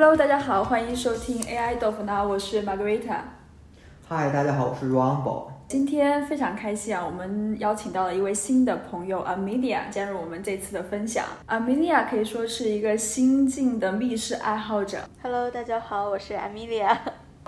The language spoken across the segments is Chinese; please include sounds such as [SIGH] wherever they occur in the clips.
Hello，大家好，欢迎收听 AI 豆腐脑，我是 Margarita。嗨，大家好，我是 Rumble。今天非常开心啊，我们邀请到了一位新的朋友 Amelia 加入我们这次的分享。Amelia 可以说是一个新晋的密室爱好者。Hello，大家好，我是 Amelia。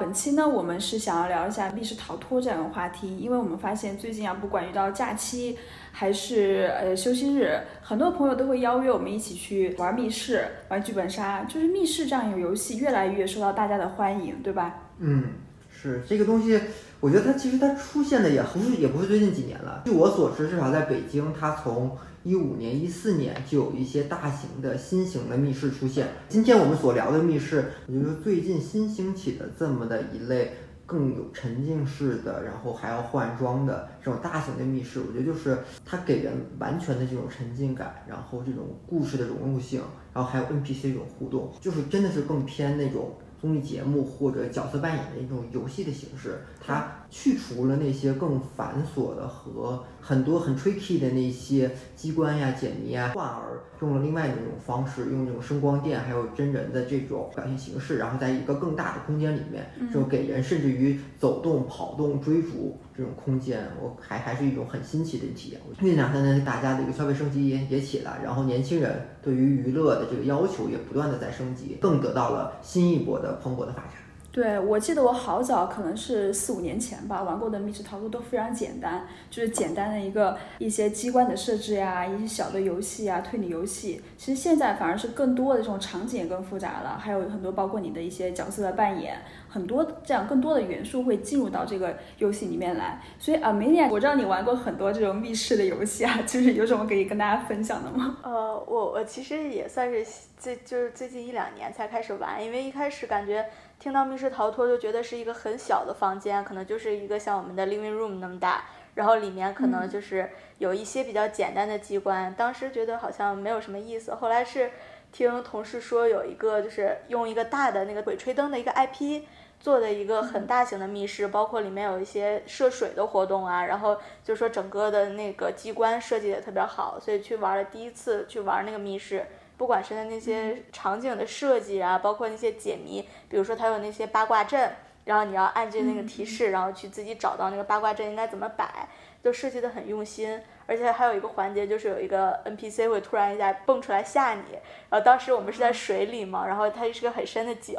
本期呢，我们是想要聊一下密室逃脱这样的话题，因为我们发现最近啊，不管遇到假期还是呃休息日，很多朋友都会邀约我们一起去玩密室、玩剧本杀，就是密室这样一个游戏越来越受到大家的欢迎，对吧？嗯，是这个东西，我觉得它其实它出现的也不是也不是最近几年了。据我所知，至少在北京，它从一五年、一四年就有一些大型的新型的密室出现。今天我们所聊的密室，也就是最近新兴起的这么的一类。更有沉浸式的，然后还要换装的这种大型的密室，我觉得就是它给人完全的这种沉浸感，然后这种故事的融入性，然后还有 NPC 这种互动，就是真的是更偏那种综艺节目或者角色扮演的一种游戏的形式。它去除了那些更繁琐的和很多很 tricky 的那些机关呀、解谜啊，换而用了另外的一种方式，用这种声光电还有真人的这种表现形式，然后在一个更大的空间里面，这种给人甚至于走动、跑动、追逐这种空间，我还还是一种很新奇的体验。那两三年大家的一个消费升级也也起来，然后年轻人对于娱乐的这个要求也不断的在升级，更得到了新一波的蓬勃的发展。对，我记得我好早，可能是四五年前吧，玩过的密室逃脱都非常简单，就是简单的一个一些机关的设置呀，一些小的游戏啊，推理游戏。其实现在反而是更多的这种场景也更复杂了，还有很多包括你的一些角色的扮演，很多这样更多的元素会进入到这个游戏里面来。所以啊，明年我知道你玩过很多这种密室的游戏啊，[LAUGHS] 就是有什么可以跟大家分享的吗？呃，我我其实也算是最就是最近一两年才开始玩，因为一开始感觉。听到密室逃脱就觉得是一个很小的房间，可能就是一个像我们的 living room 那么大，然后里面可能就是有一些比较简单的机关。当时觉得好像没有什么意思，后来是听同事说有一个就是用一个大的那个鬼吹灯的一个 IP 做的一个很大型的密室，包括里面有一些涉水的活动啊，然后就说整个的那个机关设计的特别好，所以去玩了第一次去玩那个密室。不管是在那些场景的设计啊，包括那些解谜，比如说它有那些八卦阵，然后你要按着那个提示，然后去自己找到那个八卦阵应该怎么摆，都设计的很用心。而且还有一个环节，就是有一个 NPC 会突然一下蹦出来吓你。然后当时我们是在水里嘛，然后它是个很深的井，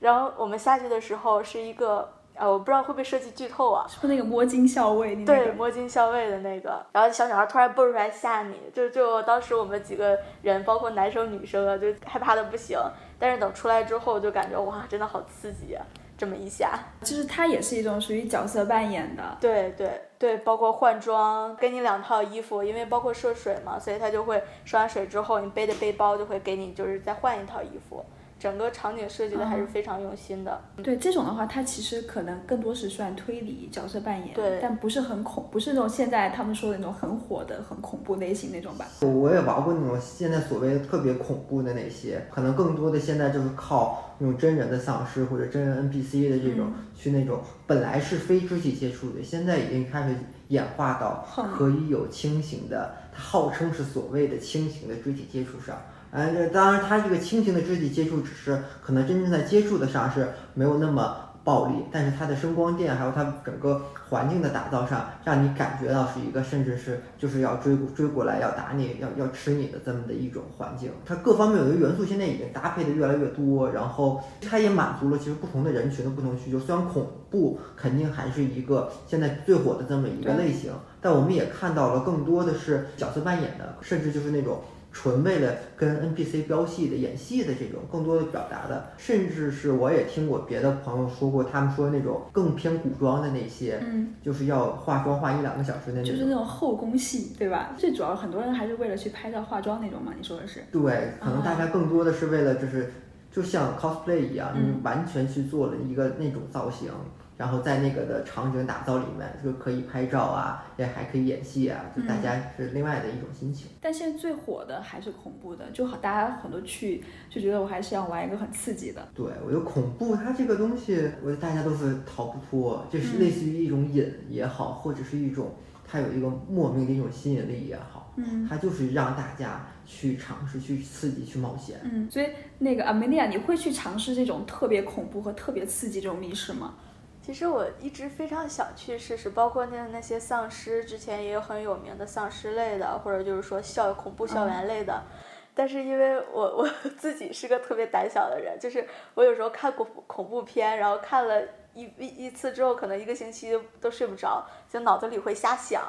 然后我们下去的时候是一个。呃，我不知道会不会涉及剧透啊？是不是那个摸金校尉？那个、对，摸金校尉的那个。然后小女孩突然蹦出来吓你，就就当时我们几个人，包括男生女生啊，就害怕的不行。但是等出来之后，就感觉哇，真的好刺激啊！这么一下，就是它也是一种属于角色扮演的。对对对，包括换装，给你两套衣服，因为包括涉水嘛，所以他就会涉完水之后，你背的背包就会给你，就是再换一套衣服。整个场景设计的还是非常用心的。嗯、对这种的话，它其实可能更多是算推理角色扮演，对，但不是很恐，不是那种现在他们说的那种很火的、很恐怖类型那种吧。我也玩过那种现在所谓特别恐怖的那些，可能更多的现在就是靠那种真人的丧尸或者真人 NPC 的这种、嗯、去那种本来是非肢体接触的，现在已经开始演化到可以有清醒的，它号称是所谓的清醒的肢体接触上。呃，当然，它这个轻型的肢体接触只是可能真正在接触的上是没有那么暴力，但是它的声光电还有它整个环境的打造上，让你感觉到是一个甚至是就是要追追过来要打你要要吃你的这么的一种环境。它各方面有的元素现在已经搭配的越来越多，然后它也满足了其实不同的人群的不同需求。虽然恐怖肯定还是一个现在最火的这么一个类型，但我们也看到了更多的是角色扮演的，甚至就是那种。纯为了跟 NPC 飙戏的演戏的这种更多的表达的，甚至是我也听过别的朋友说过，他们说那种更偏古装的那些，嗯，就是要化妆化一两个小时的那种，就是那种后宫戏，对吧？最主要很多人还是为了去拍照化妆那种嘛，你说的是？对，可能大家更多的是为了就是，就像 cosplay 一样，嗯你完全去做了一个那种造型。然后在那个的场景打造里面，就可以拍照啊，也还可以演戏啊，就大家是另外的一种心情。但现在最火的还是恐怖的，就好，大家很多去就觉得我还是想玩一个很刺激的。对，我觉得恐怖它这个东西，我觉得大家都是逃不脱，就是类似于一种瘾也好，或者是一种它有一个莫名的一种吸引力也好，嗯它就是让大家去尝试、去刺激、去冒险。嗯，所以那个 Amelia，你会去尝试这种特别恐怖和特别刺激这种密室吗？其实我一直非常想去试试，包括那那些丧尸，之前也有很有名的丧尸类的，或者就是说校恐怖校园类的。但是因为我我 [LAUGHS] 自己是个特别胆小的人，就是我有时候看恐恐怖片，然后看了一一一次之后，可能一个星期都都睡不着，就脑子里会瞎想。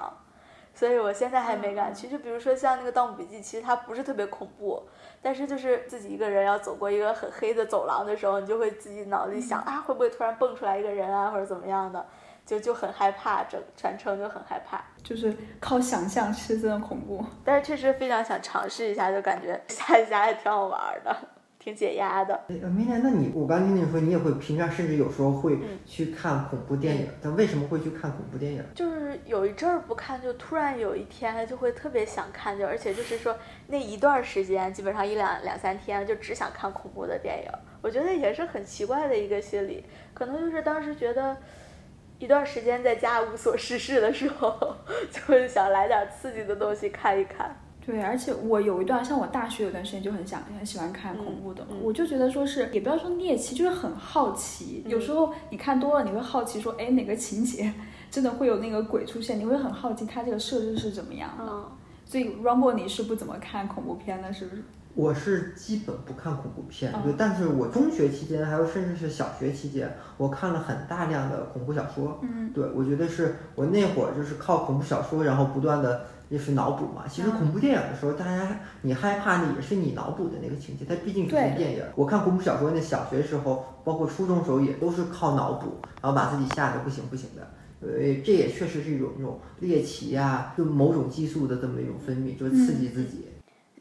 所以我现在还没敢去。就比如说像那个《盗墓笔记》，其实它不是特别恐怖，但是就是自己一个人要走过一个很黑的走廊的时候，你就会自己脑子里想啊，会不会突然蹦出来一个人啊，或者怎么样的，就就很害怕，整全程就很害怕。就是靠想象，其实真的恐怖。但是确实非常想尝试一下，就感觉下一家也挺好玩的，挺解压的。哎，明年，那你我刚听你说，你也会平常甚至有时候会嗯去看恐怖电影，但为什么会去看恐怖电影？就是有一阵儿不看，就突然有一天就会特别想看，就而且就是说那一段时间，基本上一两两三天就只想看恐怖的电影。我觉得也是很奇怪的一个心理，可能就是当时觉得一段时间在家无所事事的时候，[LAUGHS] 就会想来点刺激的东西看一看。对，而且我有一段，像我大学有段时间就很想很喜欢看恐怖的，嗯嗯我就觉得说是也不要说猎奇，就是很好奇。嗯有时候你看多了，你会好奇说，哎，哪个情节 [LAUGHS] 真的会有那个鬼出现？你会很好奇它这个设置是怎么样的。嗯，所以 Rumble 你是不怎么看恐怖片的，是不是？我是基本不看恐怖片，嗯对，但是我中学期间，还有甚至是小学期间，我看了很大量的恐怖小说。嗯，对，我觉得是我那会儿就是靠恐怖小说，然后不断的就是脑补嘛。其实嗯恐怖电影的时候，大家你害怕的也是你脑补的那个情节，它毕竟只是对电影。我看恐怖小说，那小学时候，包括初中时候也都是靠脑补，然后把自己吓得不行不行的。呃，这也确实是一种那种猎奇呀、就某种激素的这么一种分泌，就是刺激自己。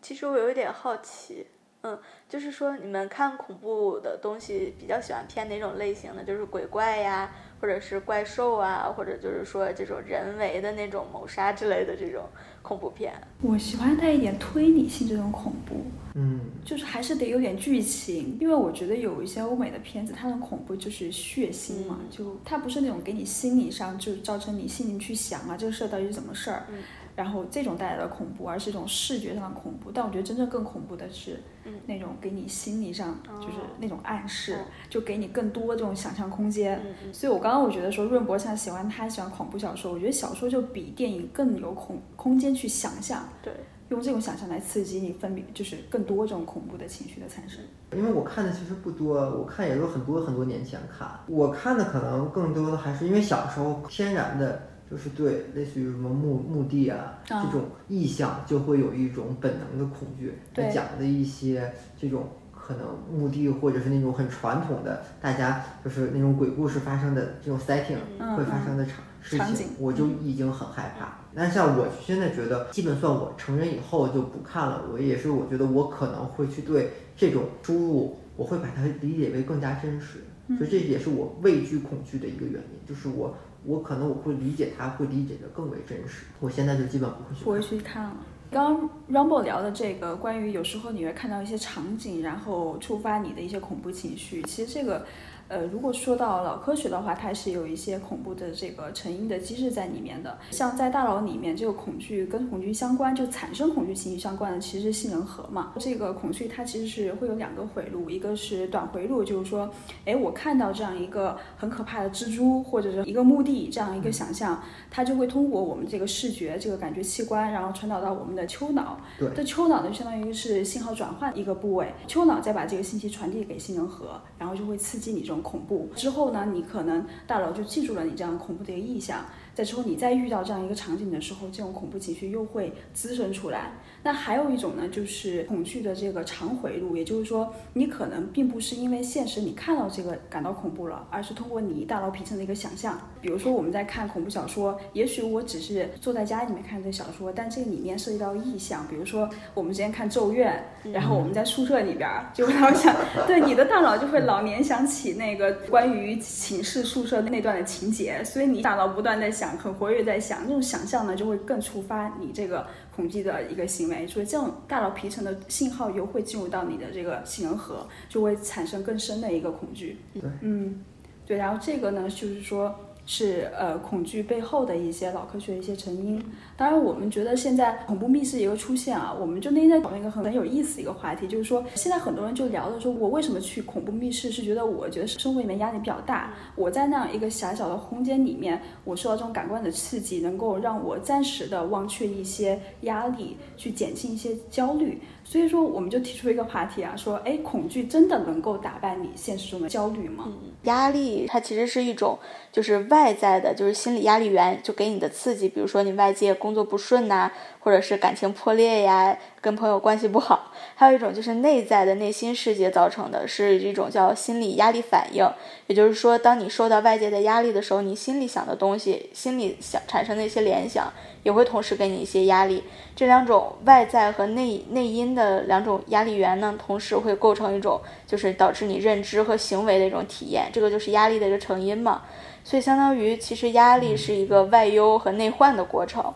其实我有一点好奇，嗯，就是说你们看恐怖的东西比较喜欢偏哪种类型的？就是鬼怪呀，或者是怪兽啊，或者就是说这种人为的那种谋杀之类的这种恐怖片。我喜欢带一点推理性这种恐怖，嗯，就是还是得有点剧情，因为我觉得有一些欧美的片子，它的恐怖就是血腥嘛，嗯。就它不是那种给你心理上就造成你心里去想啊，这个事儿到底是怎么事儿，嗯然后这种带来的恐怖，而是一种视觉上的恐怖。但我觉得真正更恐怖的是，嗯那种给你心理上就是哦那种暗示，哦就给你更多这种想象空间。所以我刚刚我觉得说润博像喜欢他喜欢恐怖小说，我觉得小说就比电影更有空空间去想象，对，用这种想象来刺激你分泌就是更多这种恐怖的情绪的产生。因为我看的其实不多，我看也都很多很多年前看。我看的可能更多的还是因为小时候天然的，就是对类似于什么墓墓地啊啊这种意象，就会有一种本能的恐惧。它对讲的一些这种可能墓地或者是那种很传统的，大家就是那种鬼故事发生的这种 setting 嗯会发生的场事场景情，我就已经很害怕。但像我现在觉得，基本算我成人以后就不看了。我也是，我觉得我可能会去对这种输入，我会把它理解为更加真实。所以这也是我畏惧恐惧的一个原因，就是我我可能我会理解他，会理解的更为真实。我现在就基本不会去不会。去看了。刚刚 Rumble 聊的这个关于有时候你会看到一些场景，然后触发你的一些恐怖情绪。其实这个，呃，如果说到脑科学的话，它是有一些恐怖的这个成因的机制在里面的。像在大脑里面，这个恐惧跟恐惧相关，就产生恐惧情绪相关的，其实是杏仁核嘛。这个恐惧它其实是会有两个回路，一个是短回路，就是说，哎，我看到这样一个很可怕的蜘蛛或者是一个墓地这样一个想象，它就会通过我们这个视觉这个感觉器官，然后传导到我们的丘脑。对这丘脑呢，相当于是信号转换一个部位，丘脑再把这个信息传递给杏仁核，然后就会刺激你这种恐怖。之后呢，你可能大脑就记住了你这样恐怖的一个意象。在之后你再遇到这样一个场景的时候，这种恐怖情绪又会滋生出来。那还有一种呢，就是恐惧的这个长回路，也就是说，你可能并不是因为现实你看到这个感到恐怖了，而是通过你大脑皮层的一个想象。比如说我们在看恐怖小说，也许我只是坐在家里面看这小说，但这里面涉及到意象，比如说我们之前看《咒怨》，然后我们在宿舍里边儿就会老想，[LAUGHS] 对你的大脑就会老联想起那个关于寝室宿舍那段的情节，所以你大脑不断在想，很活跃在想，这种想象呢就会更触发你这个恐惧的一个行为，所以这种大脑皮层的信号又会进入到你的这个杏仁核，就会产生更深的一个恐惧。对，嗯，对，然后这个呢就是说。是呃恐惧背后的一些脑科学的一些成因。当然，我们觉得现在恐怖密室一个出现啊，我们就那天在讨论一个很很有意思的一个话题，就是说现在很多人就聊的说，我为什么去恐怖密室，是觉得我觉得生活里面压力比较大，我在那样一个狭小的空间里面，我受到这种感官的刺激，能够让我暂时的忘却一些压力，去减轻一些焦虑。所以说，我们就提出一个话题啊，说，哎，恐惧真的能够打败你现实中的焦虑吗？压力它其实是一种，就是外在的，就是心理压力源，就给你的刺激，比如说你外界工作不顺呐，或者是感情破裂呀，跟朋友关系不好，还有一种就是内在的内心世界造成的，是一种叫心理压力反应。也就是说，当你受到外界的压力的时候，你心里想的东西，心里想产生的一些联想。也会同时给你一些压力，这两种外在和内内因的两种压力源呢，同时会构成一种，就是导致你认知和行为的一种体验，这个就是压力的一个成因嘛。所以相当于，其实压力是一个外忧和内患的过程。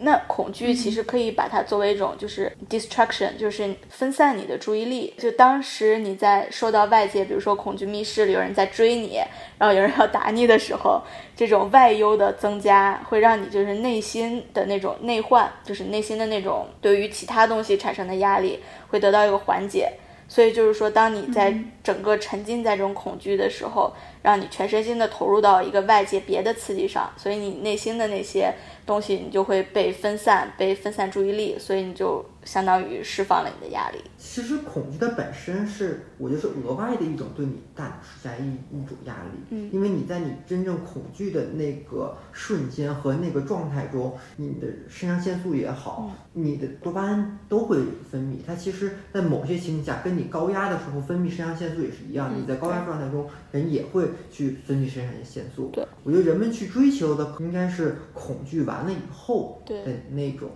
那恐惧其实可以把它作为一种，就是 distraction，就是分散你的注意力。就当时你在受到外界，比如说恐惧密室里有人在追你，然后有人要打你的时候，这种外忧的增加会让你就是内心的那种内患，就是内心的那种对于其他东西产生的压力会得到一个缓解。所以就是说，当你在整个沉浸在这种恐惧的时候，让你全身心的投入到一个外界别的刺激上，所以你内心的那些。东西你就会被分散，被分散注意力，所以你就相当于释放了你的压力。其实恐惧的本身是，我觉得是额外的一种对你大脑施加一一种压力。嗯，因为你在你真正恐惧的那个瞬间和那个状态中，你的肾上腺素也好，你的多巴胺都会分泌。它其实，在某些情况下，跟你高压的时候分泌肾上腺素也是一样。你在高压状态中，人也会去分泌肾上腺素。对，我觉得人们去追求的应该是恐惧完了以后的那种。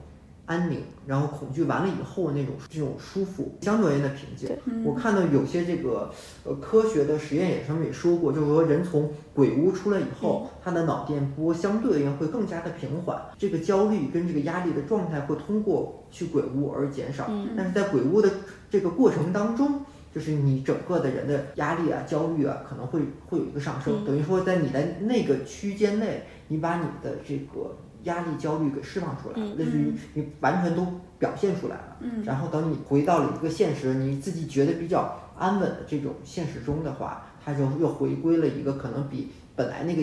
安宁，然后恐惧完了以后那种这种舒服，相对而言的平静。我看到有些这个呃科学的实验也上面也说过，就是说人从鬼屋出来以后，他的脑电波相对而言会更加的平缓，这个焦虑跟这个压力的状态会通过去鬼屋而减少。但是在鬼屋的这个过程当中，就是你整个的人的压力啊、焦虑啊可能会会有一个上升，等于说在你的那个区间内，你把你的这个。压力、焦虑给释放出来了，类似于你完全都表现出来了。嗯，然后等你回到了一个现实，你自己觉得比较安稳的这种现实中的话，它就又回归了一个可能比本来那个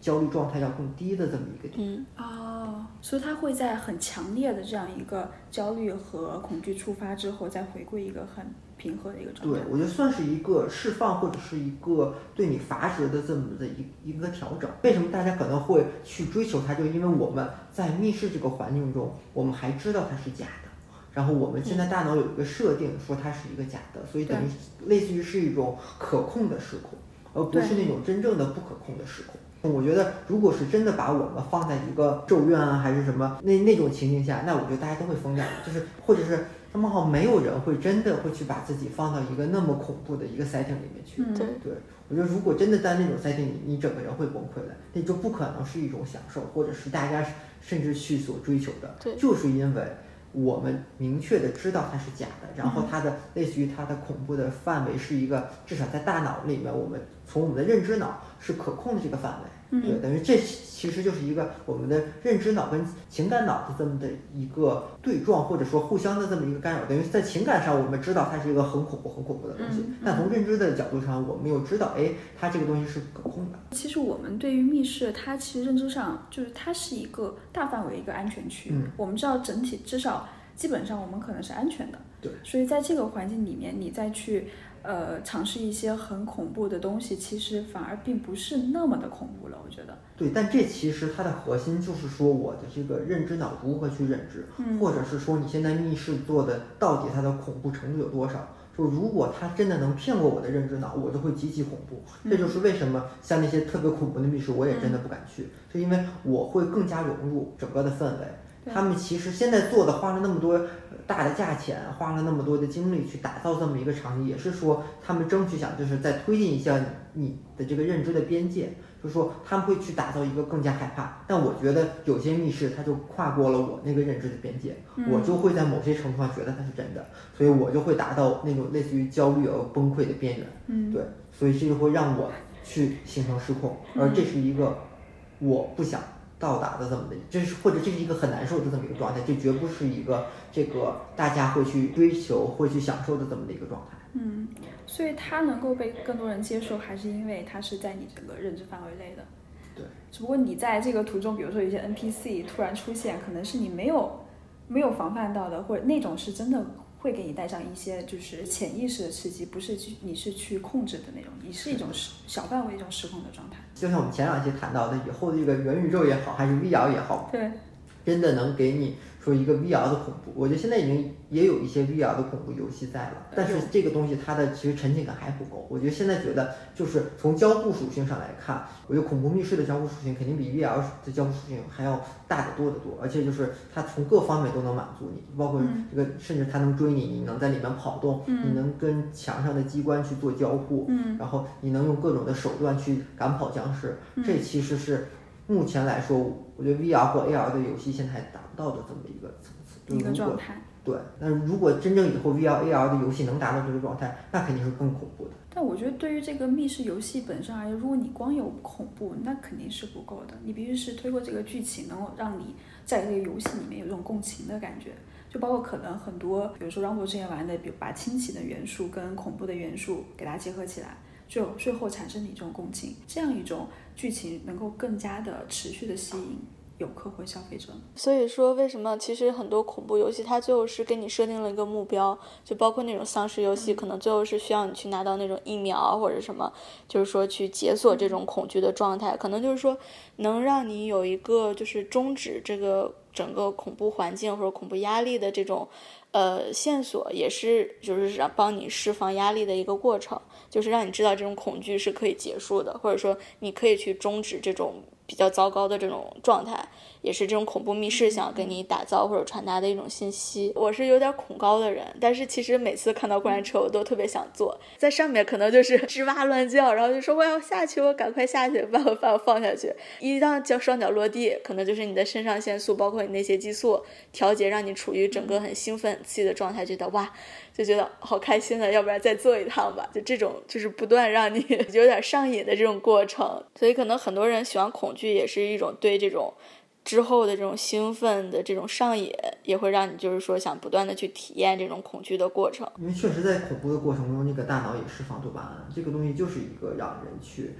焦虑状态要更低的这么一个点。哦，所以它会在很强烈的这样一个焦虑和恐惧触发之后，再回归一个很。平和的一个状态，对我觉得算是一个释放或者是一个对你阀值的这么的一一个调整。为什么大家可能会去追求它？就因为我们在密室这个环境中，我们还知道它是假的，然后我们现在大脑有一个设定说它是一个假的，所以等于类似于是一种可控的失控，而不是那种真正的不可控的失控。我觉得，如果是真的把我们放在一个咒怨啊还是什么那那种情境下，那我觉得大家都会疯掉，就是或者是。他们好，没有人会真的会去把自己放到一个那么恐怖的一个 setting 里面去。对，对我觉得如果真的在那种 setting 里，你整个人会崩溃的，那就不可能是一种享受，或者是大家甚至去所追求的。对，就是因为我们明确的知道它是假的，然后它的类似于它的恐怖的范围是一个至少在大脑里面，我们从我们的认知脑是可控的这个范围。对，等于这其实就是一个我们的认知脑跟情感脑的这么的一个对撞，或者说互相的这么一个干扰。等于在情感上，我们知道它是一个很恐怖、很恐怖的东西，但从认知的角度上，我们又知道，哎，它这个东西是可控的。其实我们对于密室，它其实认知上就是它是一个大范围一个安全区。嗯，我们知道整体至少基本上我们可能是安全的。对，所以在这个环境里面，你再去。呃，尝试一些很恐怖的东西，其实反而并不是那么的恐怖了，我觉得。对，但这其实它的核心就是说，我的这个认知脑如何去认知，或者是说你现在密室做的到底它的恐怖程度有多少？就如果它真的能骗过我的认知脑，我就会极其恐怖。这就是为什么像那些特别恐怖的密室，我也真的不敢去，就因为我会更加融入整个的氛围。他们其实现在做的花了那么多大的价钱，花了那么多的精力去打造这么一个场景，也是说他们争取想就是再推进一下你的这个认知的边界，就是说他们会去打造一个更加害怕。但我觉得有些密室它就跨过了我那个认知的边界，我就会在某些程度上觉得它是真的，所以我就会达到那种类似于焦虑而崩溃的边缘。嗯，对，所以这就会让我去形成失控，而这是一个。我不想到达的这么的，这是或者这是一个很难受的这么一个状态，这绝不是一个这个大家会去追求、会去享受的这么的一个状态。嗯，所以它能够被更多人接受，还是因为它是在你整个认知范围内的。对，只不过你在这个途中，比如说有些 NPC 突然出现，可能是你没有没有防范到的，或者那种是真的会给你带上一些就是潜意识的刺激，不是去你是去控制的那种，你是一种失小范围一种失控的状态。就像我们前两期谈到的，以后的这个元宇宙也好，还是 VR 也好，对，真的能给你说一个 VR 的恐怖。我觉得现在已经也有一些 VR 的恐怖游戏在了，但是这个东西它的其实沉浸感还不够。我觉得现在觉得就是从交互属性上来看，我觉得恐怖密室的交互属性肯定比 VR 的交互属性还要大得多得多，而且就是它从各方面都能满足你，包括嗯这个甚至它能追你，你能在里面跑动，你能跟墙上的机关去做交互，嗯然后你能用各种的手段去赶跑僵尸，这其实是目前来说，我觉得 VR 或 AR 的游戏现在还达不到的这么一个层次。就一个状态。对，那如果真正以后 VR、AR 的游戏能达到这个状态，那肯定是更恐怖的。但我觉得对于这个密室游戏本身而言，如果你光有恐怖，那肯定是不够的。你必须是通过这个剧情，能够让你在这个游戏里面有一种共情的感觉。就包括可能很多，比如说 Rumble 之前玩的，比如把亲情的元素跟恐怖的元素给它结合起来，最后最后产生你这种共情，这样一种剧情能够更加的持续的吸引游客或消费者。所以说，为什么其实很多恐怖游戏它最后是给你设定了一个目标，就包括那种丧尸游戏，可能最后是需要你去拿到那种疫苗或者什么，就是说去解锁这种恐惧的状态，可能就是说能让你有一个就是终止这个整个恐怖环境或者恐怖压力的这种呃线索，也是就是让帮你释放压力的一个过程，就是让你知道这种恐惧是可以结束的，或者说你可以去终止这种比较糟糕的这种状态。也是这种恐怖密室想给你打造或者传达的一种信息。我是有点恐高的人，但是其实每次看到过山车，我都特别想坐在上面，可能就是 [LAUGHS] 吱哇乱叫，然后就说我要下去，我赶快下去，把我把我放下去。一到脚双脚落地，可能就是你的肾上腺素，包括你那些激素调节，让你处于整个很兴奋、很刺激的状态，觉得哇，就觉得好开心的，要不然再坐一趟吧。就这种就是不断让你 [LAUGHS] 有点上瘾的这种过程。所以可能很多人喜欢恐惧，也是一种对这种。之后的这种兴奋的这种上瘾，也会让你就是说想不断的去体验这种恐惧的过程。因为确实在恐怖的过程中，那个大脑也释放多巴胺，这个东西就是一个让人去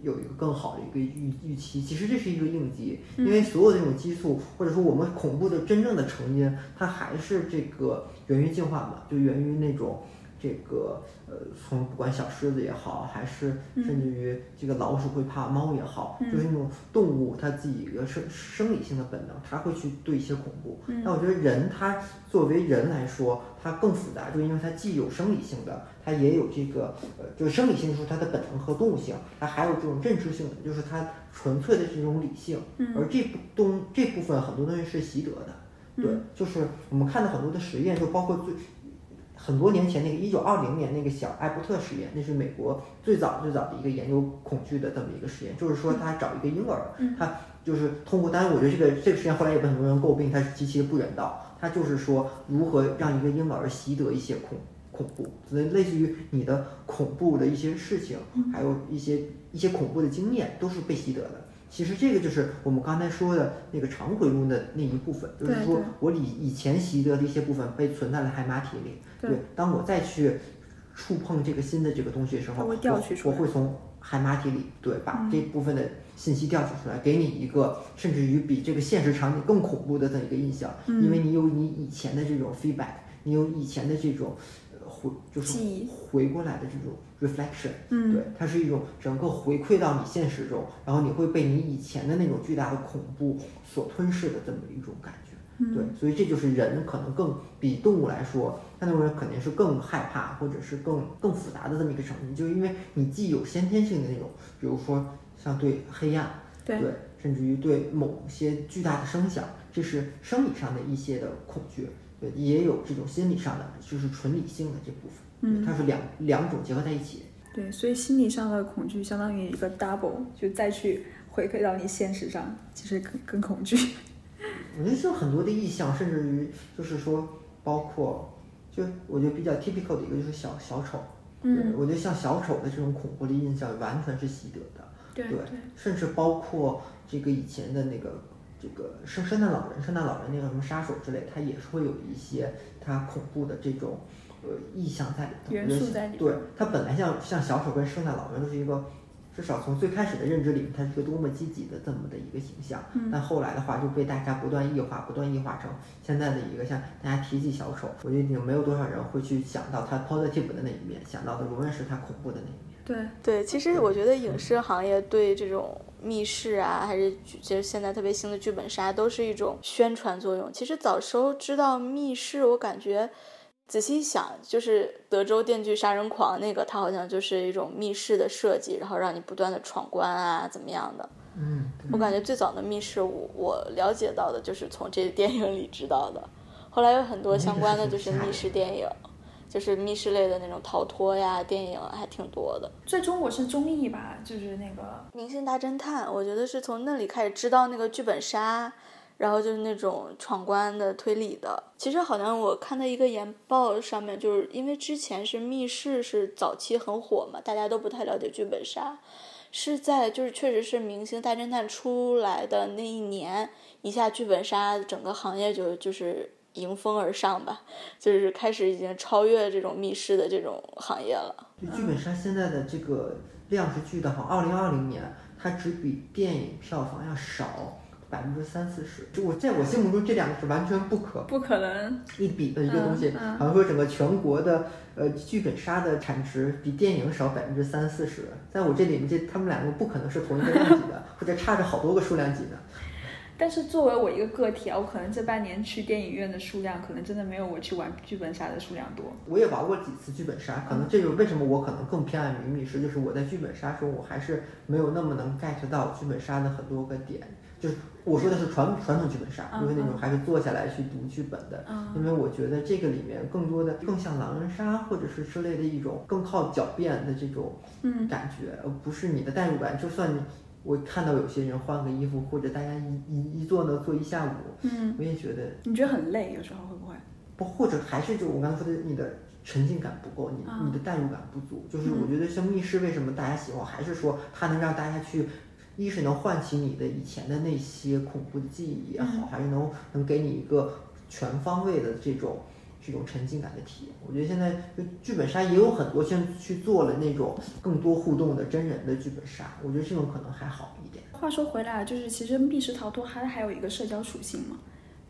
有一个更好的一个预预期。其实这是一个应激，因为所有的这种激素，或者说我们恐怖的真正的成因，它还是这个源于进化嘛，就源于那种。这个呃，从不管小狮子也好，还是甚至于这个老鼠会怕猫也好，就是那种动物它自己一个生生理性的本能，它会去对一些恐怖。但我觉得人他作为人来说，它更复杂，就因为它既有生理性的，它也有这个呃，就是生理性说它的本能和动物性，它还有这种认知性的，就是它纯粹的这种理性。而这部东这部分很多东西是习得的，对，就是我们看到很多的实验，就包括最。很多年前那个一九二零年那个小艾伯特实验，那是美国最早最早的一个研究恐惧的这么一个实验，就是说他找一个婴儿，他就是通过，当然我觉得这个这个实验后来也被很多人诟病，它是极其的不人道。他就是说如何让一个婴儿习得一些恐恐怖，类似于你的恐怖的一些事情，还有一些一些恐怖的经验都是被习得的。其实这个就是我们刚才说的那个长回路的那一部分，就是说我以以前习得的一些部分被存在了海马体里。对，当我再去触碰这个新的这个东西的时候，我我会从海马体里对把这部分的信息调取出来，给你一个甚至于比这个现实场景更恐怖的这么一个印象，因为你有你以前的这种 feedback，你有以前的这种回就是回过来的这种 reflection，嗯，对，它是一种整个回馈到你现实中，然后你会被你以前的那种巨大的恐怖所吞噬的这么一种感觉。对，所以这就是人可能更比动物来说，那种人肯定是更害怕或者是更更复杂的这么一个成因，就是因为你既有先天性的那种，比如说像对黑暗，对，甚至于对某些巨大的声响，这是生理上的一些的恐惧，对，也有这种心理上的，就是纯理性的这部分，嗯，它是两两种结合在一起。对，所以心理上的恐惧相当于一个 double，就再去回馈到你现实上，其实更更恐惧。我觉得就很多的意象，甚至于就是说，包括就我觉得比较 typical 的一个就是小小丑，嗯，我觉得像小丑的这种恐怖的印象完全是习得的，对对，甚至包括这个以前的那个这个圣圣诞老人、圣诞老人那个什么杀手之类，它也是会有一些它恐怖的这种呃意象在里头。元素在里头对，它本来像像小丑跟圣诞老人都是一个。至少从最开始的认知里面，它是一个多么积极的这么的一个形象，但后来的话就被大家不断异化，不断异化成现在的一个像大家提起小丑，我觉得已经没有多少人会去想到他 positive 的那一面，想到的永远是他恐怖的那一面。对对，其实我觉得影视行业对这种密室啊，还是就是现在特别新的剧本杀，都是一种宣传作用。其实早时候知道密室，我感觉仔细想，就是德州电锯杀人狂那个，它好像就是一种密室的设计，然后让你不断的闯关啊，怎么样的。嗯，我感觉最早的密室，我我了解到的就是从这个电影里知道的。后来有很多相关的就是密室电影，就是密室类的那种逃脱呀，电影还挺多的。最终我是综艺吧，就是那个《明星大侦探》，我觉得是从那里开始知道那个剧本杀，然后就是那种闯关的推理的。其实好像我看到一个研报上面，就是因为之前是密室是早期很火嘛，大家都不太了解剧本杀，是在就是确实是《明星大侦探》出来的那一年，一下剧本杀整个行业就就是迎风而上吧，就是开始已经超越这种密室的这种行业了。就剧本杀现在的这个量是巨大，好像二零二零年它只比电影票房要少百分之三四十。就我在我心目中，这两个是完全不可不可能，一比的一个东西。嗯嗯好像说整个全国的呃剧本杀的产值比电影少百分之三四十，在我这里面，这他们两个不可能是同一个量级的，[LAUGHS] 或者差着好多个数量级的。但是作为我一个个体啊，我可能这半年去电影院的数量，可能真的没有我去玩剧本杀的数量多。我也玩过几次剧本杀，可能这就是为什么我可能更偏爱于密室，就是我在剧本杀中我还是没有那么能 get 到剧本杀的很多个点。就是我说的是传传统剧本杀，嗯就是那种还是坐下来去读剧本的，因为我觉得这个里面更多的更像狼人杀或者是之类的一种更靠狡辩的这种嗯感觉，而不是你的代入感。就算你我看到有些人换个衣服，或者大家一一一坐呢坐一下午，嗯，我也觉得你觉得很累，有时候会不会？不，或者还是就我刚才说的，你的沉浸感不够，你啊你的代入感不足。就是我觉得像密室，为什么大家喜欢，还是说它能让大家去，一是能唤起你的以前的那些恐怖的记忆也好，还是能能给你一个全方位的这种这种沉浸感的体验。我觉得现在就剧本杀也有很多像去做了那种更多互动的真人的剧本杀，我觉得这种可能还好一点。话说回来，就是其实密室逃脱它还有一个社交属性嘛，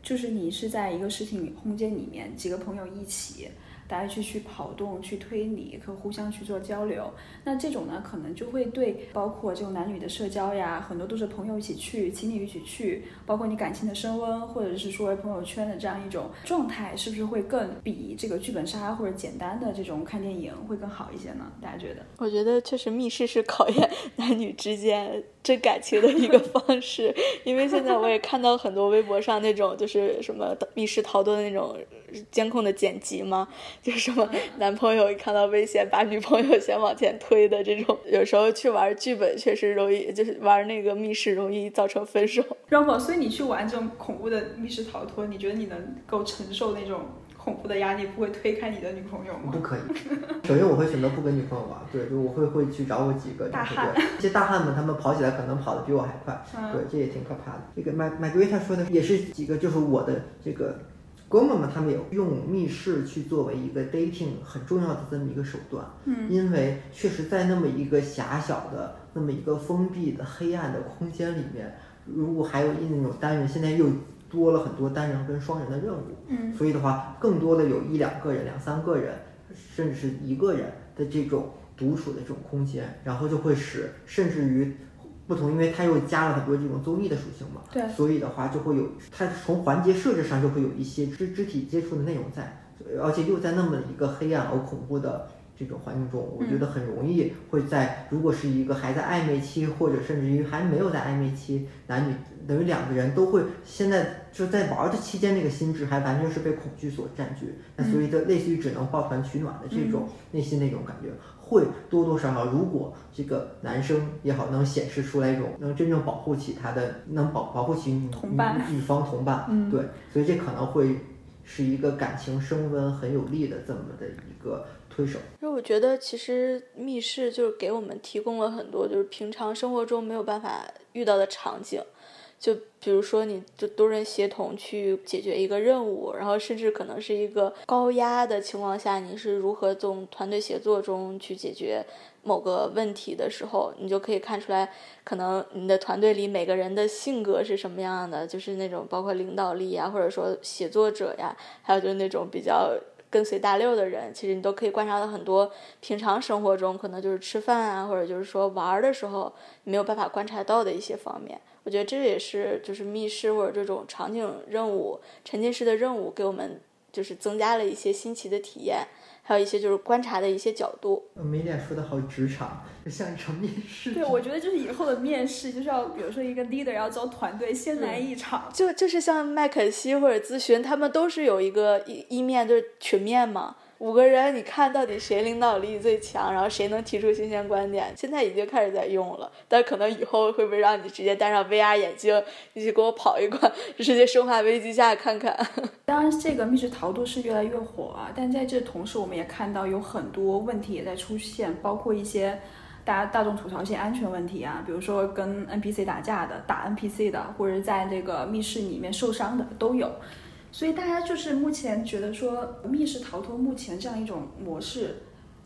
就是你是在一个实体空间里面，几个朋友一起，大家去去跑动、去推理，可互相去做交流。那这种呢，可能就会对包括这种男女的社交呀，很多都是朋友一起去、情侣一起去，包括你感情的升温，或者是说朋友圈的这样一种状态，是不是会更比这个剧本杀或者简单的这种看电影会更好一些呢？大家觉得？我觉得确实密室是考验 [LAUGHS] 男女之间真感情的一个方式，因为现在我也看到很多微博上那种就是什么密室逃脱的那种监控的剪辑嘛，就是什么男朋友一看到危险把女朋友先往前推的这种，有时候去玩剧本确实容易，就是玩那个密室容易造成分手。让我，所以你去玩这种恐怖的密室逃脱，你觉得你能够承受那种恐怖的压力，不会推开你的女朋友吗？不可以。首先我会选择不跟女朋友玩，对，就我会会去找我几个大汉这些大汉们，他们跑起来可能跑得比我还快，嗯对，这也挺可怕的。这个麦麦格瑞他说的也是几个，就是我的这个哥们们，他们也用密室去作为一个 dating 很重要的这么一个手段，嗯，因为确实在那么一个狭小的、那么一个封闭的黑暗的空间里面，如果还有那种单人，现在又多了很多单人跟双人的任务，嗯，所以的话，更多的有一两个人、两三个人，甚至是一个人的这种独处的这种空间，然后就会使甚至于不同，因为它又加了很多这种综艺的属性嘛，对，所以的话就会有它从环节设置上就会有一些肢肢体接触的内容在，而且又在那么一个黑暗而恐怖的。这种环境中，我觉得很容易会在，如果是一个还在暧昧期，或者甚至于还没有在暧昧期，男女等于两个人都会现在就在玩的期间，那个心智还完全是被恐惧所占据，那所以的类似于只能抱团取暖的这种内心那种感觉，会多多少少，如果这个男生也好，能显示出来一种能真正保护起他的，能保保护起女同伴女女方同伴，嗯对，所以这可能会是一个感情升温很有力的这么的一个推手。因为我觉得其实密室就是给我们提供了很多就是平常生活中没有办法遇到的场景。就比如说，你就多人协同去解决一个任务，然后甚至可能是一个高压的情况下，你是如何从团队协作中去解决某个问题的时候，你就可以看出来，可能你的团队里每个人的性格是什么样的，就是那种包括领导力呀，或者说写作者呀，还有就是那种比较跟随大流的人，其实你都可以观察到很多平常生活中可能就是吃饭啊，或者就是说玩的时候没有办法观察到的一些方面。我觉得这也是就是密室或者这种场景任务、沉浸式的任务给我们就是增加了一些新奇的体验，还有一些就是观察的一些角度。没脸说的好职场，就像一场面试。对，我觉得就是以后的面试就是要，比如说一个 leader 要招团队，先来一场。就就是像麦肯锡或者咨询，他们都是有一个一一面就是群面嘛。五个人，你看到底谁领导力最强，然后谁能提出新鲜观点？现在已经开始在用了，但可能以后会不会让你直接戴上 VR 眼镜，一起给我跑一关，直接生化危机下看看？[LAUGHS] 当然，这个密室逃脱是越来越火啊，但在这同时，我们也看到有很多问题也在出现，包括一些大家大众吐槽一些安全问题啊，比如说跟 NPC 打架的、打 NPC 的，或者在这个密室里面受伤的都有。所以大家就是目前觉得说密室逃脱目前这样一种模式，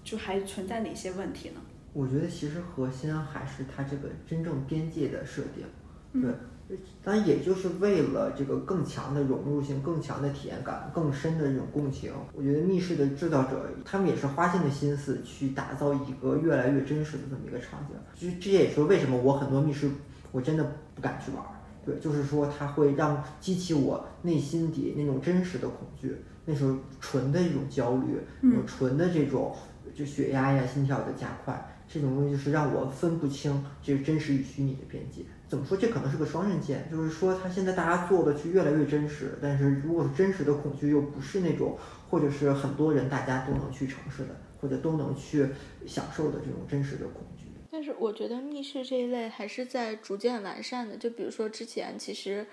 就还存在哪些问题呢？我觉得其实核心还是它这个真正边界的设定，对，当然也就是为了这个更强的融入性、更强的体验感、更深的这种共情。我觉得密室的制造者他们也是花尽了心思去打造一个越来越真实的这么一个场景。其实这也是为什么我很多密室我真的不敢去玩。对，就是说它会让激起我内心底那种真实的恐惧，那时候纯的一种焦虑，嗯，纯的这种就血压呀、心跳的加快，这种东西就是让我分不清这是真实与虚拟的边界。怎么说？这可能是个双刃剑，就是说它现在大家做的去越来越真实，但是如果是真实的恐惧，又不是那种或者是很多人大家都能去尝试的，或者都能去享受的这种真实的恐惧。但是我觉得密室这一类还是在逐渐完善的。就比如说之前其实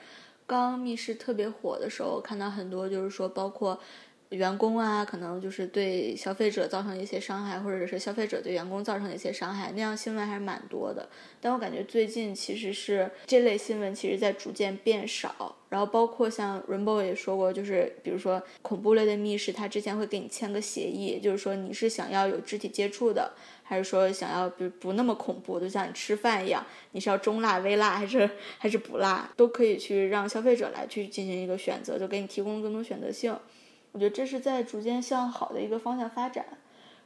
刚密室特别火的时候，看到很多就是说包括员工啊，可能就是对消费者造成一些伤害，或者是消费者对员工造成一些伤害，那样新闻还是蛮多的。但我感觉最近其实是这类新闻其实在逐渐变少。然后包括像 Rainbow 也说过，就是比如说恐怖类的密室，他之前会给你签个协议，就是说你是想要有肢体接触的。还是说想要不不那么恐怖，就像你吃饭一样，你是要中辣、微辣还是还是不辣，都可以去让消费者来去进行一个选择，就给你提供更多选择性。我觉得这是在逐渐向好的一个方向发展，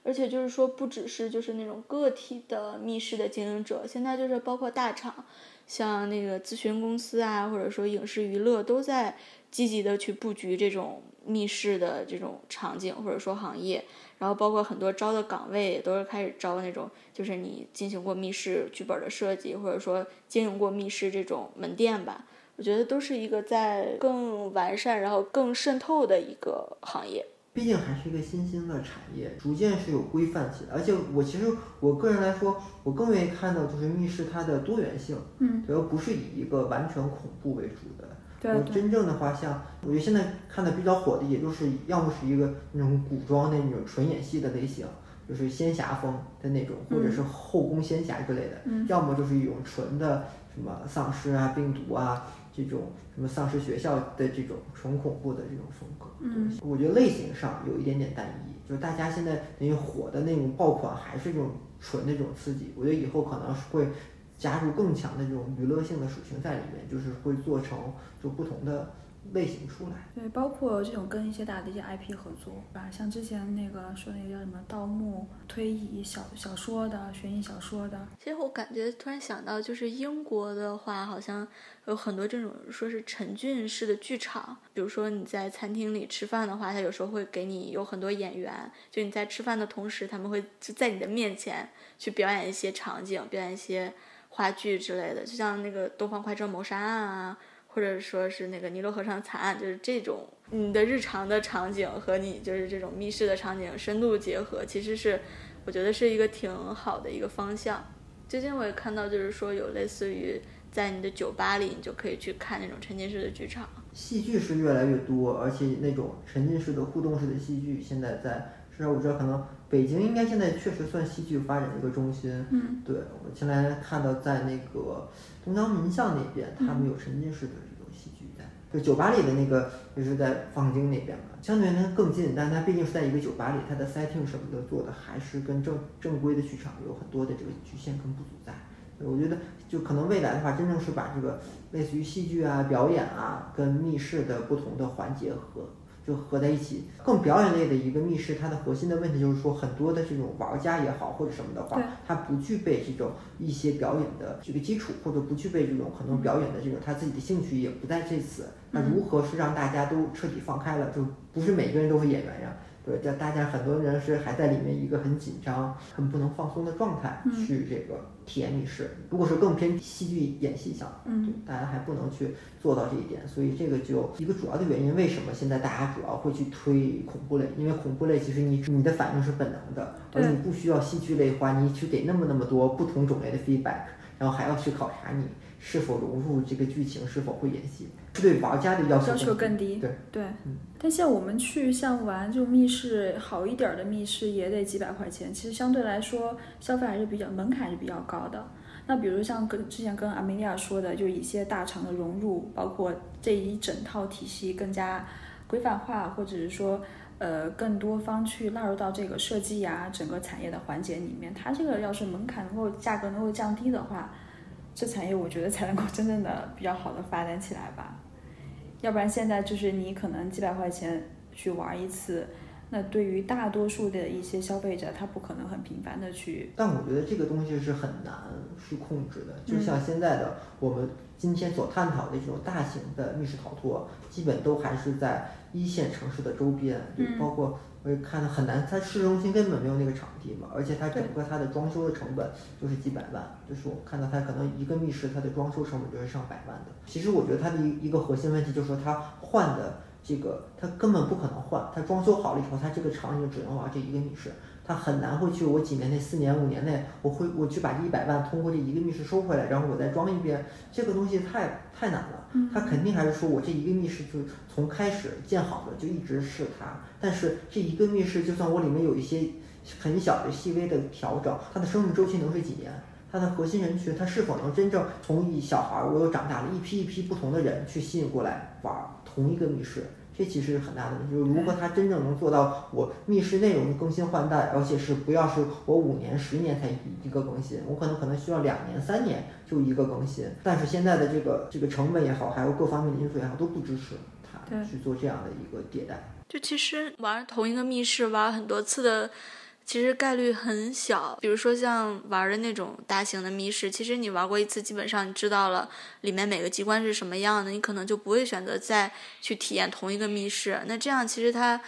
而且就是说不只是就是那种个体的密室的经营者，现在就是包括大厂，像那个咨询公司啊，或者说影视娱乐都在积极的去布局这种密室的这种场景或者说行业。然后包括很多招的岗位也都是开始招那种，就是你进行过密室剧本的设计，或者说经营过密室这种门店吧。我觉得都是一个在更完善，然后更渗透的一个行业。毕竟还是一个新兴的产业，逐渐是有规范起来。而且我其实我个人来说，我更愿意看到就是密室它的多元性，嗯，而不是以一个完全恐怖为主的。我真正的话，像我觉得现在看的比较火的，也就是要么是一个那种古装的那种纯演戏的类型，就是仙侠风的那种，或者是后宫仙侠之类的；要么就是一种纯的什么丧尸啊、病毒啊这种什么丧尸学校的这种纯恐怖的这种风格。嗯，我觉得类型上有一点点单一，就是大家现在等于火的那种爆款还是这种纯的这种刺激。我觉得以后可能是会。加入更强的这种娱乐性的属性在里面，就是会做成就不同的类型出来。对，包括这种跟一些大的一些 IP 合作，吧？像之前那个说那个叫什么盗墓、推理小小说的、悬疑小说的。其实我感觉突然想到，就是英国的话，好像有很多这种说是沉浸式的剧场。比如说你在餐厅里吃饭的话，他有时候会给你有很多演员，就你在吃饭的同时，他们会就在你的面前去表演一些场景，表演一些。话剧之类的，就像那个《东方快车谋杀案》啊，或者说是那个《尼罗河上惨案》，就是这种你的日常的场景和你就是这种密室的场景深度结合，其实是我觉得是一个挺好的一个方向。最近我也看到，就是说有类似于在你的酒吧里，你就可以去看那种沉浸式的剧场。戏剧是越来越多，而且那种沉浸式的互动式的戏剧，现在在至少我知道，可能北京应该现在确实算戏剧发展的一个中心。嗯，对我前来看到在那个东江民巷那边，他们有沉浸式的这种戏剧在，就酒吧里的那个就是在放京那边嘛，相对它更近，但它毕竟是在一个酒吧里，它的 setting 什么的做的还是跟正正规的剧场有很多的这个局限跟不足在。我觉得就可能未来的话，真正是把这个类似于戏剧啊、表演啊，跟密室的不同的环节合就合在一起。更表演类的一个密室，它的核心的问题就是说，很多的这种玩家也好或者什么的话，他不具备这种一些表演的这个基础，或者不具备这种可能表演的这种他自己的兴趣也不在这次。那如何是让大家都彻底放开了？就不是每个人都是演员呀。对，叫大家很多人是还在里面一个很紧张、很不能放松的状态去这个体验密室。如果是更偏戏剧演戏向，嗯，大家还不能去做到这一点，所以这个就一个主要的原因。为什么现在大家主要会去推恐怖类？因为恐怖类其实你你的反应是本能的，而你不需要戏剧类的话，你去给那么那么多不同种类的 feedback，然后还要去考察你是否融入这个剧情，是否会演戏。对玩家的要求要求更低，对对，但像我们去像玩这种密室好一点的密室也得几百块钱，其实相对来说消费还是比较门槛是比较高的。那比如像跟之前跟阿梅利亚说的，就一些大厂的融入，包括这一整套体系更加规范化，或者是说呃更多方去纳入到这个设计呀整个产业的环节里面，它这个要是门槛能够价格能够降低的话，这产业我觉得才能够真正的比较好的发展起来吧。要不然现在就是你可能几百块钱去玩一次，那对于大多数的一些消费者，他不可能很频繁的去。但我觉得这个东西是很难去控制的，就像现在的我们今天所探讨的这种大型的密室逃脱，基本都还是在一线城市的周边，就包括。我也看到很难，它市中心根本没有那个场地嘛，而且它整个它的装修的成本就是几百万，就是我看到它可能一个密室它的装修成本就是上百万的。其实我觉得它的一一个核心问题就是说它换的这个他根本不可能换，他装修好了以后，他这个场景只能玩这一个密室。他很难会去，我几年内、四年、五年内，我会我去把这一百万通过这一个密室收回来，然后我再装一遍，这个东西太太难了。他肯定还是说我这一个密室就从开始建好的就一直是它，但是这一个密室就算我里面有一些很小的细微的调整，它的生命周期能是几年？它的核心人群，它是否能真正从一小孩我又长大了，一批一批不同的人去吸引过来玩同一个密室？这其实是很大的问题，就是如何他真正能做到我密室内容更新换代，而且是不要是我五年、十年才一个更新，我可能可能需要两年、三年就一个更新。但是现在的这个这个成本也好，还有各方面的因素也好，都不支持他去做这样的一个迭代。就其实玩同一个密室玩很多次的。其实概率很小，比如说像玩的那种大型的密室，其实你玩过一次，基本上你知道了里面每个机关是什么样的，你可能就不会选择再去体验同一个密室。那这样其实它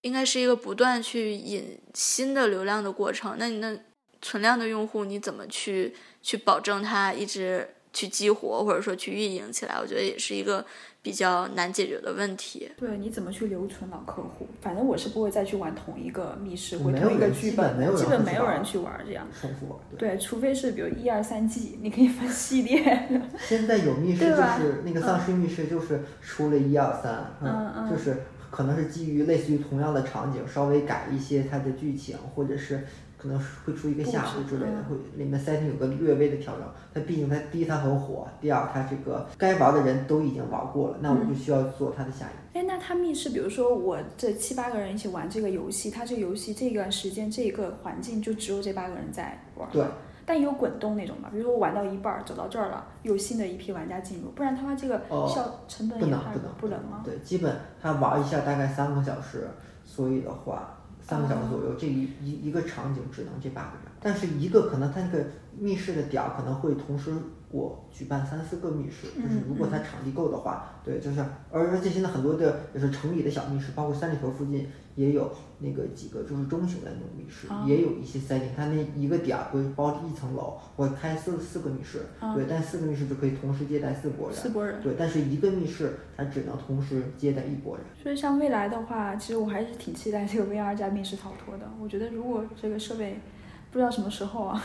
应该是一个不断去引新的流量的过程。那你那存量的用户，你怎么去去保证它一直去激活，或者说去运营起来？我觉得也是一个。比较难解决的问题。对，你怎么去留存老客户？反正我是不会再去玩同一个密室或同一个剧本，基本没有人去玩这样。重复对，除非是比如一二三季，你可以分系列。[LAUGHS] 现在有密室就是那个丧尸密室，就是出了一二三，嗯嗯，就是可能是基于类似于同样的场景，稍微改一些它的剧情，或者是。可能会出一个下部之类的，会里面 setting 有个略微的调整。它毕竟它第一它很火，第二它这个该玩的人都已经玩过了，那我们就需要做它的下一。哎，那它密室，比如说我这七八个人一起玩这个游戏，它这个游戏这段时间这个环境就只有这八个人在玩。对。但也有滚动那种嘛？比如说我玩到一半走到这儿了，有新的一批玩家进入，不然的话这个效成本也不能不能不能吗？对，基本他玩一下大概三个小时，所以的话。三个小时左右，这一一一个场景只能这八个人，但是一个可能他那个密室的点儿可能会同时。我举办三四个密室，就是如果它场地够的话，对，就是而而且现在很多的就是城里的小密室，包括三里屯附近也有那个几个就是中型的那种密室，也有一些塞进它那一个点儿会包一层楼，我开四四个密室，对，但四个密室就可以同时接待四拨人，四拨人，对，但是一个密室它只能同时接待一拨人。所以像未来的话，其实我还是挺期待这个 VR 加密室逃脱的。我觉得如果这个设备不知道什么时候啊。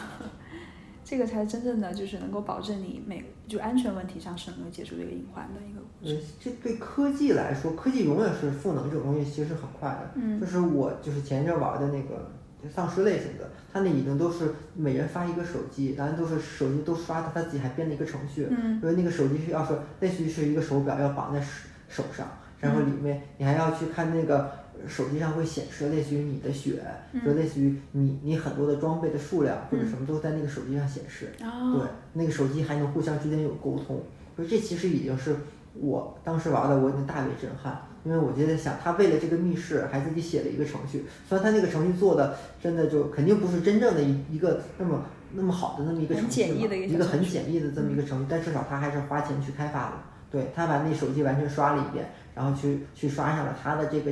这个才是真正的就是能够保证你每就安全问题上是能够解除这个隐患的一个。呃，这对科技来说，科技永远是赋能这种东西，其实是很快的。嗯就是我就是前一阵玩的那个丧尸类型的，它那已经都是每人发一个手机，然后都是手机都刷的，他自己还编了一个程序，嗯因为那个手机是要是类似于是一个手表要绑在手手上，然后里面你还要去看那个手机上会显示类似于你的血，就类似于你你很多的装备的数量或者什么都在那个手机上显示。对哦，，那个手机还能互相之间有沟通，所以这其实已经是我当时玩的，我已经大为震撼。因为我就在想，他为了这个密室还自己写了一个程序，虽然他那个程序做的真的就肯定不是真正的一一个那么那么好的那么一个程序嘛，简易的一个很简易的这么一个程序，但至少他还是花钱去开发的。对他把那手机完全刷了一遍，然后去去刷上了他的这个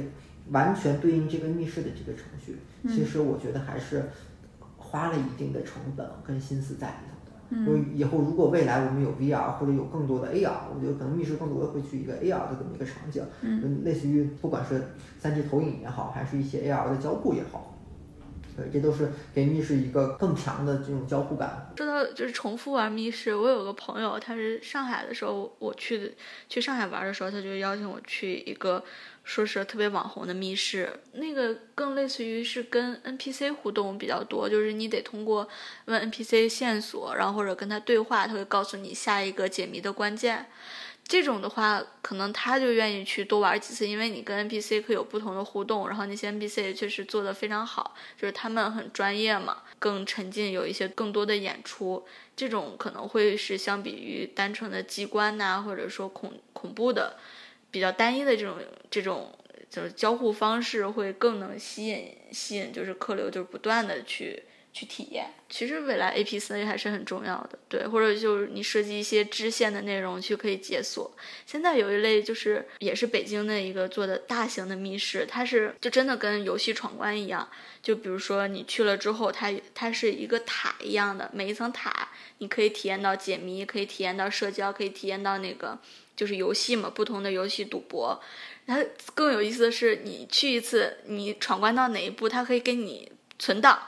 完全对应这个密室的这个程序。其实我觉得还是花了一定的成本跟心思在里头的。就以后如果未来我们有 VR 或者有更多的 AR，我觉得可能密室更多的会去一个 AR 的这么一个场景，嗯，类似于不管是 3D 投影也好，还是一些 AR 的交互也好，对，这都是给密室一个更强的这种交互感。说到就是重复玩密室，我有个朋友，他是上海的时候，我去的去上海玩的时候，他就邀请我去一个说是特别网红的密室，那个更类似于是跟 NPC 互动比较多，就是你得通过问 NPC 线索，然后或者跟他对话，他会告诉你下一个解谜的关键。这种的话，可能他就愿意去多玩几次，因为你跟 NPC 可以有不同的互动，然后那些 NPC 也确实做得非常好，就是他们很专业嘛，更沉浸，有一些更多的演出。这种可能会是相比于单纯的机关呐、或者说恐恐怖的比较单一的这种这种就是交互方式，会更能吸引吸引就是客流，就是不断的去去体验。其实未来 A P C 还是很重要的，对，或者就是你设计一些支线的内容去可以解锁。现在有一类就是也是北京的一个做的大型的密室，它是就真的跟游戏闯关一样，就比如说你去了之后，它它是一个塔一样的，每一层塔你可以体验到解谜，可以体验到社交，可以体验到那个就是游戏嘛，不同的游戏赌博。然后更有意思的是，你去一次，你闯关到哪一步，它可以给你存档，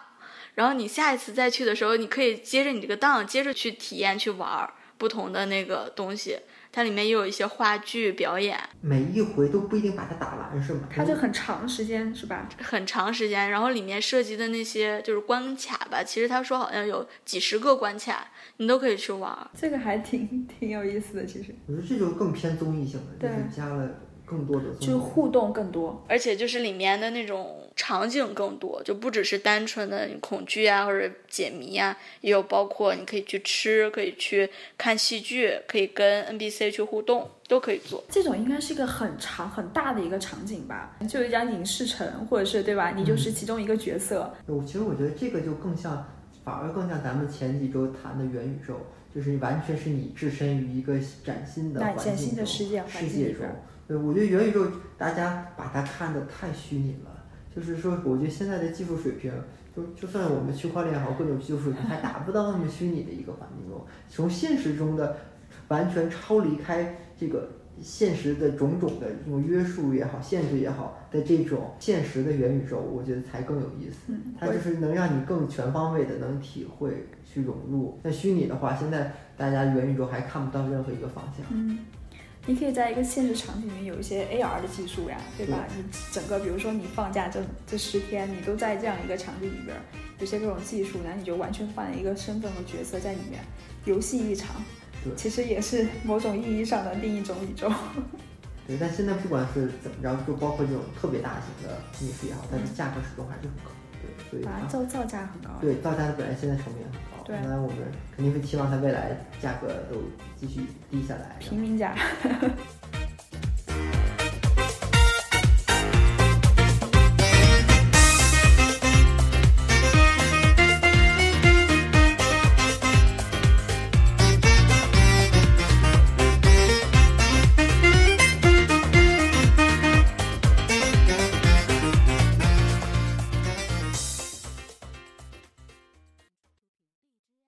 然后你下一次再去的时候，你可以接着你这个档，接着去体验去玩儿不同的那个东西。它里面也有一些话剧表演，每一回都不一定把它打完，是吗？它就很长时间是吧？很长时间，然后里面涉及的那些就是关卡吧，其实他说好像有几十个关卡，你都可以去玩儿。这个还挺挺有意思的，其实我觉得这就更偏综艺性了，就对是加了更多的就是互动更多。而且就是里面的那种场景更多，就不只是单纯的恐惧啊或者解谜啊，也有包括你可以去吃，可以去看戏剧，可以跟 NBC 去互动，都可以做。这种应该是一个很长很大的一个场景吧，就一张影视城，或者是对吧？你就是其中一个角色。我其实我觉得这个就更像，反而更像咱们前几周谈的元宇宙，就是完全是你置身于一个崭新的环境崭新的中世界环世界中境里边。对，我觉得元宇宙大家把它看得太虚拟了，就是说，我觉得现在的技术水平，就就算我们区块链也好，各种技术水平还达不到那么虚拟的一个环境中，从现实中的完全超离开这个现实的种种的这种约束也好、限制也好的这种现实的元宇宙，我觉得才更有意思。嗯，它就是能让你更全方位的能体会、去融入。那虚拟的话，现在大家元宇宙还看不到任何一个方向。嗯，你可以在一个现实场景里面有一些 AR 的技术呀，对吧？你整个比如说你放假这这十天，你都在这样一个场景里边儿，有些各种技术，然后你就完全换了一个身份和角色在里面，游戏一场对。其实也是某种意义上的另一种宇宙。[LAUGHS] 对，但现在不管是怎么着，就包括这种特别大型的密室也好，但是价格始终还是很高。对，所以啊，造造价很高。对造价本来现在成本也很高，对当然我们肯定会期望它未来价格都继续低下来。平民价。[LAUGHS]